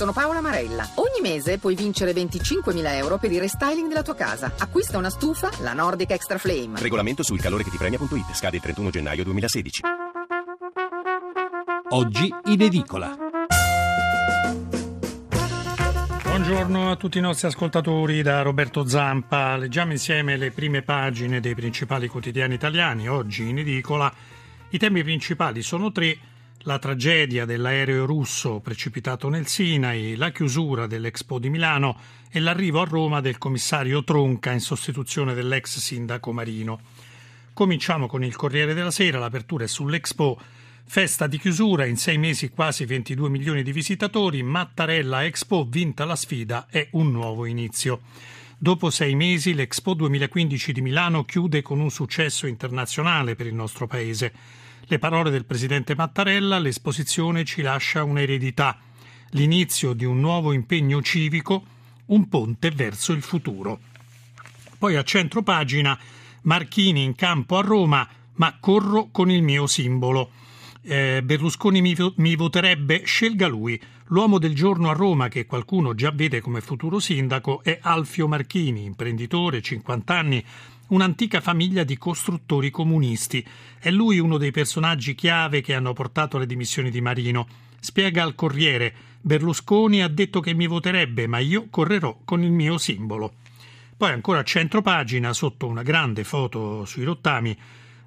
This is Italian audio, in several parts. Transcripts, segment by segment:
sono Paola Marella. Ogni mese puoi vincere 25.000 euro per il restyling della tua casa. Acquista una stufa, la Nordic Extra Flame. Regolamento sul calore che ti premia.it. Scade il 31 gennaio 2016. Oggi in edicola. Buongiorno a tutti i nostri ascoltatori da Roberto Zampa. Leggiamo insieme le prime pagine dei principali quotidiani italiani. Oggi in edicola i temi principali sono tre la tragedia dell'aereo russo precipitato nel Sinai, la chiusura dell'Expo di Milano e l'arrivo a Roma del commissario Tronca in sostituzione dell'ex sindaco Marino. Cominciamo con il Corriere della Sera, l'apertura è sull'Expo. Festa di chiusura, in sei mesi quasi 22 milioni di visitatori, Mattarella Expo, vinta la sfida, è un nuovo inizio. Dopo sei mesi l'Expo 2015 di Milano chiude con un successo internazionale per il nostro paese. Le parole del presidente Mattarella, l'esposizione ci lascia un'eredità, l'inizio di un nuovo impegno civico, un ponte verso il futuro. Poi a centro pagina Marchini in campo a Roma, ma corro con il mio simbolo. Eh, Berlusconi mi, mi voterebbe, scelga lui. L'uomo del giorno a Roma, che qualcuno già vede come futuro sindaco, è Alfio Marchini, imprenditore, 50 anni, un'antica famiglia di costruttori comunisti. È lui uno dei personaggi chiave che hanno portato alle dimissioni di Marino. Spiega al Corriere: Berlusconi ha detto che mi voterebbe, ma io correrò con il mio simbolo. Poi ancora a centro pagina, sotto una grande foto sui rottami,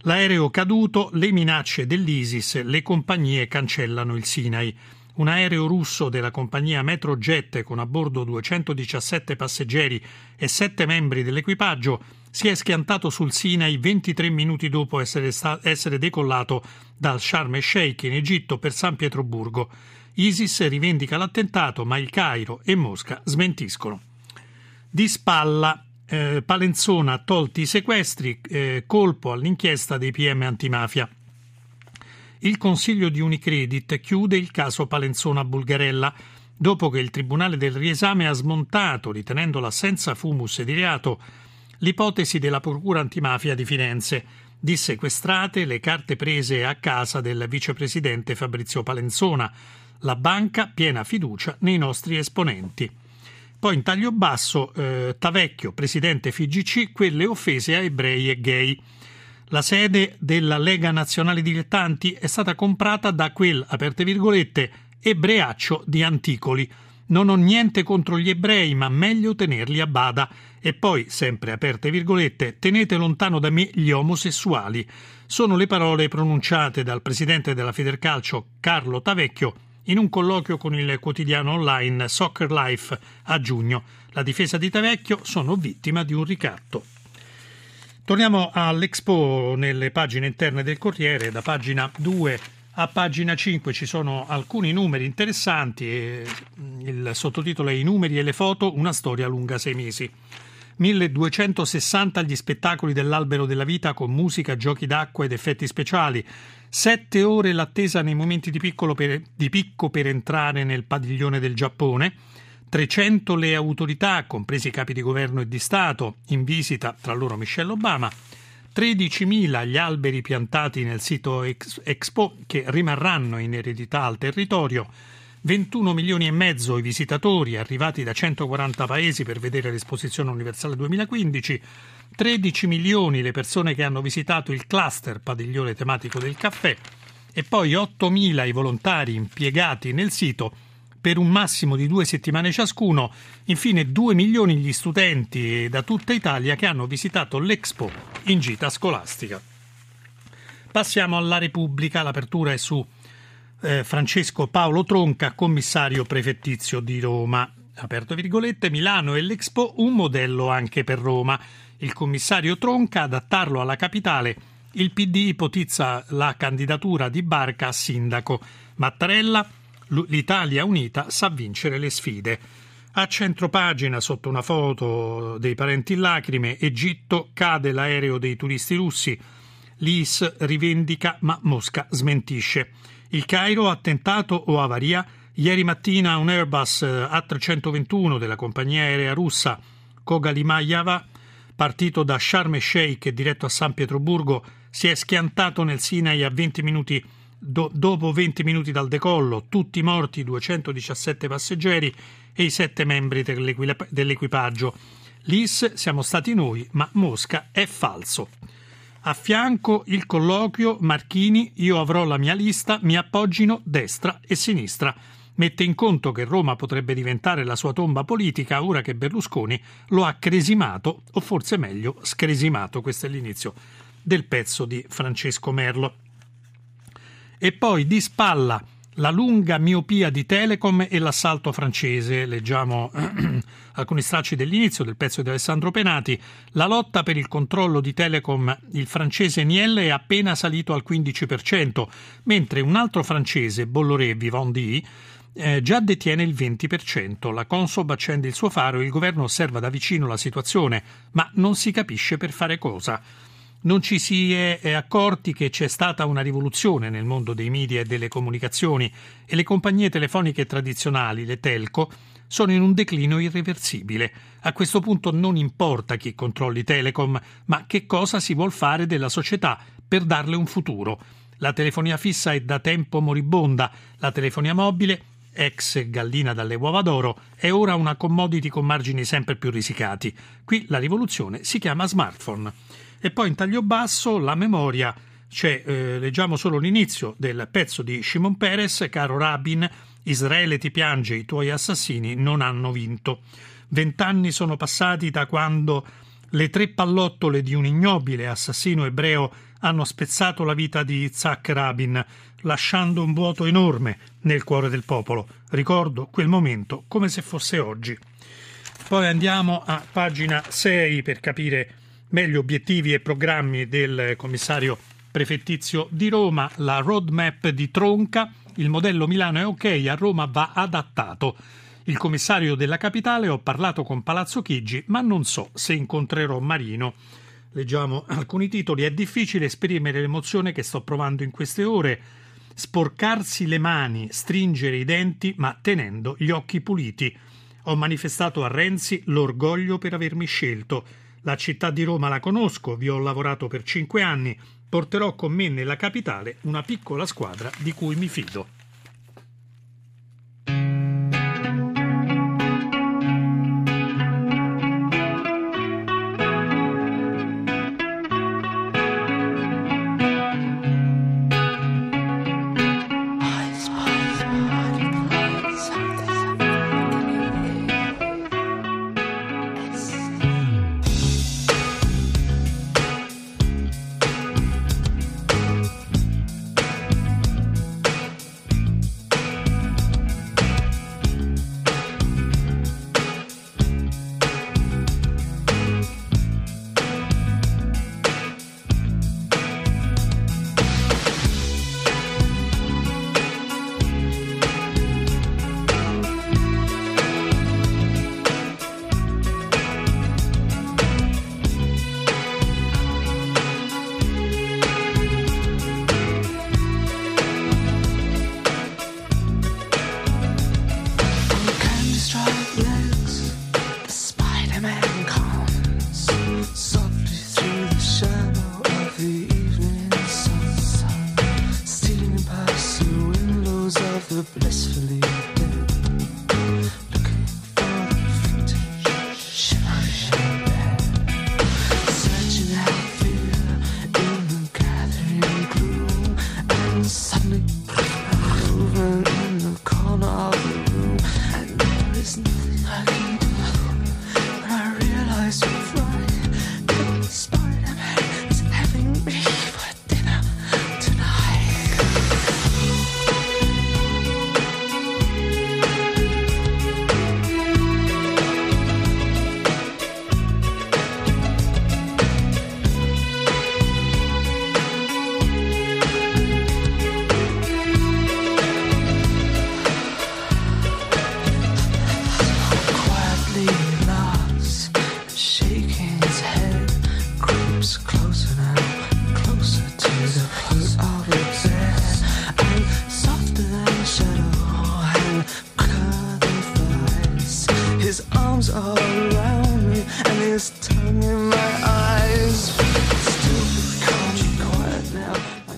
l'aereo caduto, le minacce dell'ISIS, le compagnie cancellano il Sinai. Un aereo russo della compagnia Metrojet con a bordo 217 passeggeri e 7 membri dell'equipaggio si è schiantato sul Sinai 23 minuti dopo essere, sta- essere decollato dal Sharm el-Sheikh in Egitto per San Pietroburgo. ISIS rivendica l'attentato, ma il Cairo e Mosca smentiscono. Di spalla, eh, Palenzona tolti i sequestri, eh, colpo all'inchiesta dei PM antimafia. Il Consiglio di Unicredit chiude il caso Palenzona Bulgarella dopo che il Tribunale del riesame ha smontato, ritenendola senza fumus di reato, l'ipotesi della Procura antimafia di Firenze di sequestrate le carte prese a casa del vicepresidente Fabrizio Palenzona. La banca piena fiducia nei nostri esponenti. Poi in taglio basso, eh, Tavecchio, presidente FIGC, quelle offese a ebrei e gay. La sede della Lega Nazionale Dilettanti è stata comprata da quel, aperte virgolette, ebreaccio di Anticoli. Non ho niente contro gli ebrei, ma meglio tenerli a bada. E poi, sempre aperte virgolette, tenete lontano da me gli omosessuali. Sono le parole pronunciate dal presidente della Federcalcio Carlo Tavecchio in un colloquio con il quotidiano online Soccer Life a giugno. La difesa di Tavecchio sono vittima di un ricatto. Torniamo all'Expo nelle pagine interne del Corriere, da pagina 2 a pagina 5 ci sono alcuni numeri interessanti, il sottotitolo è I numeri e le foto, una storia lunga sei mesi. 1260 gli spettacoli dell'albero della vita con musica, giochi d'acqua ed effetti speciali. Sette ore l'attesa nei momenti di, per, di picco per entrare nel padiglione del Giappone. 300 le autorità, compresi i capi di governo e di Stato, in visita, tra loro Michelle Obama. 13.000 gli alberi piantati nel sito Expo che rimarranno in eredità al territorio, 21 milioni e mezzo i visitatori arrivati da 140 paesi per vedere l'esposizione universale 2015, 13 milioni le persone che hanno visitato il cluster padiglione tematico del caffè e poi 8.000 i volontari impiegati nel sito per un massimo di due settimane ciascuno, infine 2 milioni gli studenti da tutta Italia che hanno visitato l'Expo in gita scolastica. Passiamo alla Repubblica, l'apertura è su eh, Francesco Paolo Tronca, commissario prefettizio di Roma. Aperto virgolette, Milano e l'Expo un modello anche per Roma. Il commissario Tronca adattarlo alla capitale. Il PD ipotizza la candidatura di Barca a sindaco. Mattarella l'Italia unita sa vincere le sfide. A centropagina, sotto una foto dei parenti in lacrime, Egitto cade l'aereo dei turisti russi. L'IS rivendica ma Mosca smentisce. Il Cairo attentato o avaria? Ieri mattina un Airbus A321 della compagnia aerea russa Kogalimayava, partito da Sharm el Sheikh e diretto a San Pietroburgo, si è schiantato nel Sinai a 20 minuti do- dopo 20 minuti dal decollo, tutti morti, 217 passeggeri e i 7 membri dell'equi- dell'equipaggio. L'IS siamo stati noi, ma Mosca è falso. A fianco il colloquio Marchini, io avrò la mia lista, mi appoggino destra e sinistra. Mette in conto che Roma potrebbe diventare la sua tomba politica ora che Berlusconi lo ha cresimato, o forse meglio scresimato. Questo è l'inizio del pezzo di Francesco Merlo. E poi di spalla la lunga miopia di Telecom e l'assalto francese. Leggiamo alcuni stracci dell'inizio del pezzo di Alessandro Penati. La lotta per il controllo di Telecom, il francese Niel, è appena salito al 15%, mentre un altro francese, Bolloré Vivendi, eh, già detiene il 20%. La Consob accende il suo faro e il governo osserva da vicino la situazione, ma non si capisce per fare cosa non ci si è accorti che c'è stata una rivoluzione nel mondo dei media e delle comunicazioni e le compagnie telefoniche tradizionali, le telco, sono in un declino irreversibile. A questo punto non importa chi controlli Telecom, ma che cosa si vuol fare della società per darle un futuro. La telefonia fissa è da tempo moribonda, la telefonia mobile ex gallina dalle uova d'oro, è ora una commodity con margini sempre più risicati. Qui la rivoluzione si chiama smartphone. E poi in taglio basso la memoria, c'è, eh, leggiamo solo l'inizio del pezzo di Shimon Peres, caro Rabin, Israele ti piange, i tuoi assassini non hanno vinto. Vent'anni sono passati da quando le tre pallottole di un ignobile assassino ebreo hanno spezzato la vita di Yitzhak Rabin, lasciando un vuoto enorme nel cuore del popolo. Ricordo quel momento come se fosse oggi. Poi andiamo a pagina 6 per capire meglio obiettivi e programmi del commissario prefettizio di Roma, la roadmap di Tronca, il modello Milano è ok, a Roma va adattato. Il commissario della capitale ho parlato con Palazzo Chigi, ma non so se incontrerò Marino. Leggiamo alcuni titoli. È difficile esprimere l'emozione che sto provando in queste ore. Sporcarsi le mani, stringere i denti, ma tenendo gli occhi puliti. Ho manifestato a Renzi l'orgoglio per avermi scelto. La città di Roma la conosco, vi ho lavorato per cinque anni, porterò con me nella capitale una piccola squadra di cui mi fido.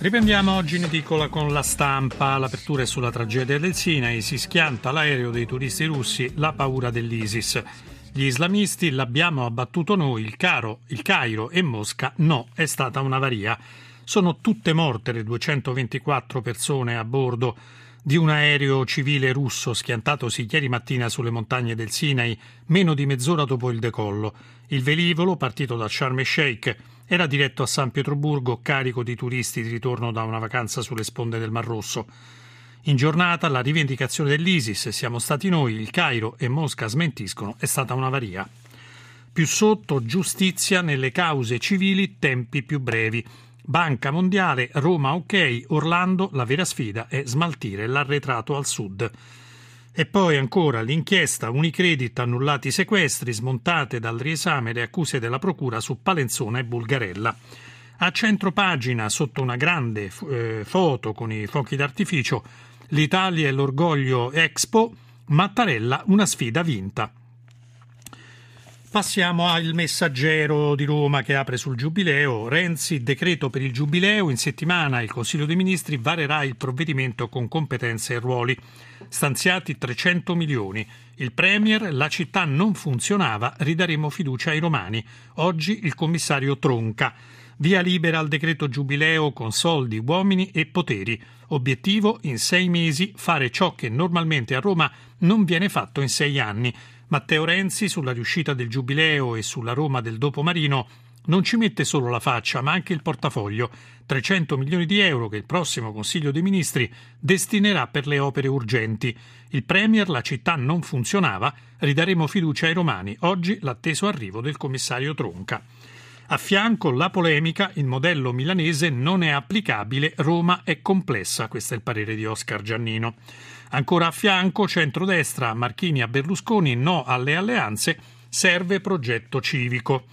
Riprendiamo oggi in edicola con la stampa. L'apertura è sulla tragedia del Sinai. Si schianta l'aereo dei turisti russi, la paura dell'ISIS. Gli islamisti l'abbiamo abbattuto noi, il, Caro, il Cairo e Mosca no, è stata un'avaria. Sono tutte morte le 224 persone a bordo di un aereo civile russo schiantatosi ieri mattina sulle montagne del Sinai, meno di mezz'ora dopo il decollo. Il velivolo, partito da Sharm el Sheikh, era diretto a San Pietroburgo carico di turisti di ritorno da una vacanza sulle sponde del Mar Rosso. In giornata la rivendicazione dell'ISIS, siamo stati noi, il Cairo e Mosca smentiscono, è stata un'avaria. Più sotto, giustizia nelle cause civili, tempi più brevi. Banca Mondiale, Roma ok, Orlando, la vera sfida è smaltire l'arretrato al sud. E poi ancora l'inchiesta Unicredit annullati i sequestri, smontate dal riesame le accuse della Procura su Palenzona e Bulgarella. A centro pagina, sotto una grande eh, foto con i fuochi d'artificio, l'Italia e l'orgoglio Expo, Mattarella una sfida vinta. Passiamo al messaggero di Roma che apre sul giubileo. Renzi, decreto per il giubileo. In settimana il Consiglio dei Ministri varerà il provvedimento con competenze e ruoli. Stanziati 300 milioni. Il Premier, la città non funzionava, ridaremo fiducia ai romani. Oggi il commissario Tronca. Via libera al decreto giubileo con soldi, uomini e poteri. Obiettivo in sei mesi fare ciò che normalmente a Roma non viene fatto in sei anni Matteo Renzi sulla riuscita del Giubileo e sulla Roma del dopo Marino non ci mette solo la faccia, ma anche il portafoglio, 300 milioni di euro che il prossimo Consiglio dei Ministri destinerà per le opere urgenti. Il Premier, la città non funzionava, ridaremo fiducia ai romani. Oggi l'atteso arrivo del commissario Tronca. A fianco la polemica, il modello milanese non è applicabile, Roma è complessa, questo è il parere di Oscar Giannino. Ancora a fianco, centrodestra, Marchini a Berlusconi, no alle alleanze, serve progetto civico.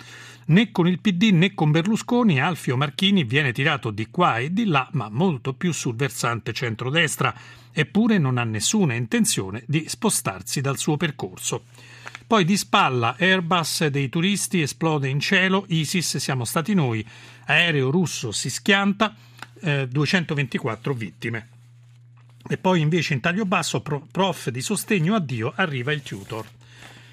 Né con il PD né con Berlusconi Alfio Marchini viene tirato di qua e di là, ma molto più sul versante centrodestra, eppure non ha nessuna intenzione di spostarsi dal suo percorso. Poi di spalla Airbus dei turisti esplode in cielo, ISIS siamo stati noi, aereo russo si schianta, eh, 224 vittime. E poi invece in taglio basso, prof di sostegno addio, arriva il tutor.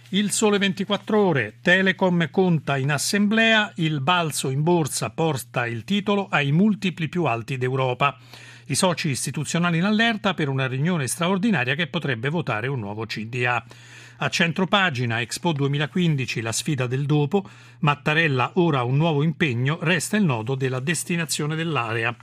Il sole 24 ore, Telecom conta in assemblea, il balzo in borsa porta il titolo ai multipli più alti d'Europa. I soci istituzionali in allerta per una riunione straordinaria che potrebbe votare un nuovo CDA. A centropagina Expo 2015 la sfida del dopo, Mattarella ora un nuovo impegno, resta il nodo della destinazione dell'area.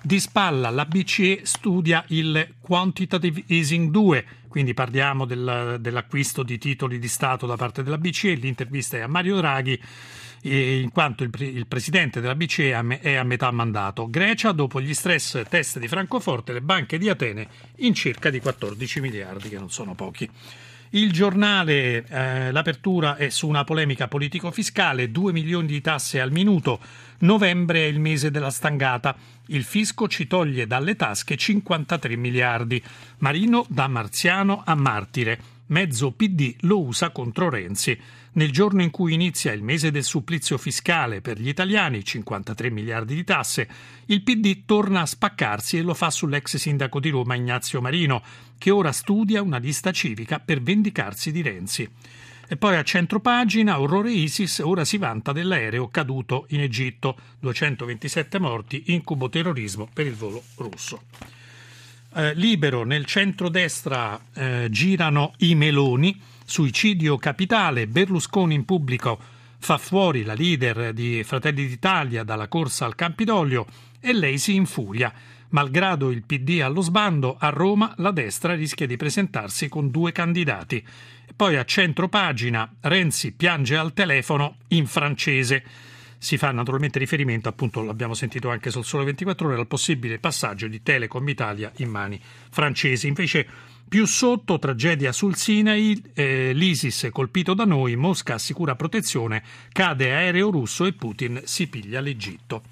Di spalla la BCE studia il Quantitative Easing 2, quindi parliamo del, dell'acquisto di titoli di Stato da parte della BCE. L'intervista è a Mario Draghi, in quanto il, il presidente della BCE è a metà mandato. Grecia, dopo gli stress test di Francoforte, le banche di Atene in circa di 14 miliardi, che non sono pochi. Il giornale, eh, l'apertura è su una polemica politico-fiscale, 2 milioni di tasse al minuto, novembre è il mese della stangata, il fisco ci toglie dalle tasche 53 miliardi, Marino da marziano a martire, mezzo PD lo usa contro Renzi. Nel giorno in cui inizia il mese del supplizio fiscale per gli italiani, 53 miliardi di tasse, il PD torna a spaccarsi e lo fa sull'ex sindaco di Roma Ignazio Marino, che ora studia una lista civica per vendicarsi di Renzi. E poi a centro pagina, orrore ISIS, ora si vanta dell'aereo caduto in Egitto, 227 morti, incubo terrorismo per il volo russo. Eh, libero, nel centro-destra eh, girano i meloni, Suicidio capitale, Berlusconi in pubblico fa fuori la leader di Fratelli d'Italia dalla corsa al Campidoglio e lei si infuria. Malgrado il PD allo sbando, a Roma la destra rischia di presentarsi con due candidati. Poi a centro pagina Renzi piange al telefono in francese. Si fa naturalmente riferimento, appunto l'abbiamo sentito anche sul Sole 24 ore, al possibile passaggio di Telecom Italia in mani francesi. Invece più sotto, tragedia sul Sinai, eh, l'ISIS colpito da noi, Mosca assicura protezione, cade aereo russo e Putin si piglia l'Egitto.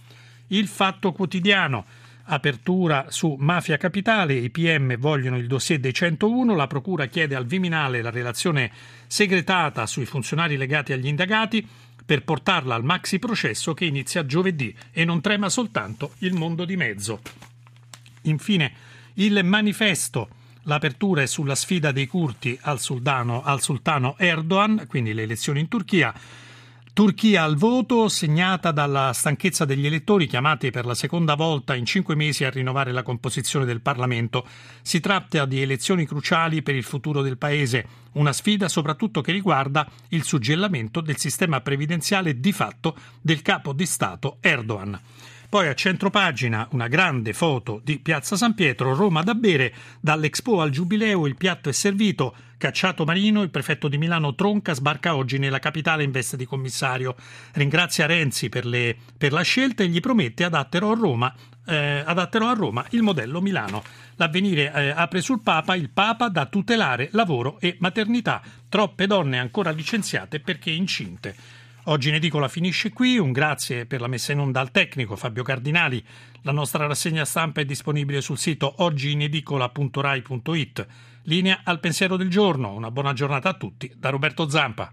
Il fatto quotidiano. Apertura su Mafia Capitale, i PM vogliono il dossier dei 101, la Procura chiede al Viminale la relazione segretata sui funzionari legati agli indagati, per portarla al maxi processo che inizia giovedì e non trema soltanto il mondo di mezzo. Infine, il manifesto L'apertura è sulla sfida dei curti al, sultano, al sultano Erdogan, quindi le elezioni in Turchia. Turchia al voto, segnata dalla stanchezza degli elettori chiamati per la seconda volta in cinque mesi a rinnovare la composizione del Parlamento. Si tratta di elezioni cruciali per il futuro del Paese, una sfida soprattutto che riguarda il suggellamento del sistema previdenziale di fatto del capo di Stato Erdogan. Poi a centropagina una grande foto di Piazza San Pietro, Roma da bere, dall'Expo al Giubileo il piatto è servito, Cacciato Marino, il prefetto di Milano Tronca, sbarca oggi nella capitale in veste di commissario. Ringrazia Renzi per, le, per la scelta e gli promette adatterò a Roma, eh, adatterò a Roma il modello Milano. L'avvenire eh, apre sul Papa, il Papa da tutelare lavoro e maternità. Troppe donne ancora licenziate perché incinte. Oggi in edicola finisce qui, un grazie per la messa in onda al tecnico Fabio Cardinali. La nostra rassegna stampa è disponibile sul sito oggiinedicola.rai.it. Linea al pensiero del giorno. Una buona giornata a tutti da Roberto Zampa.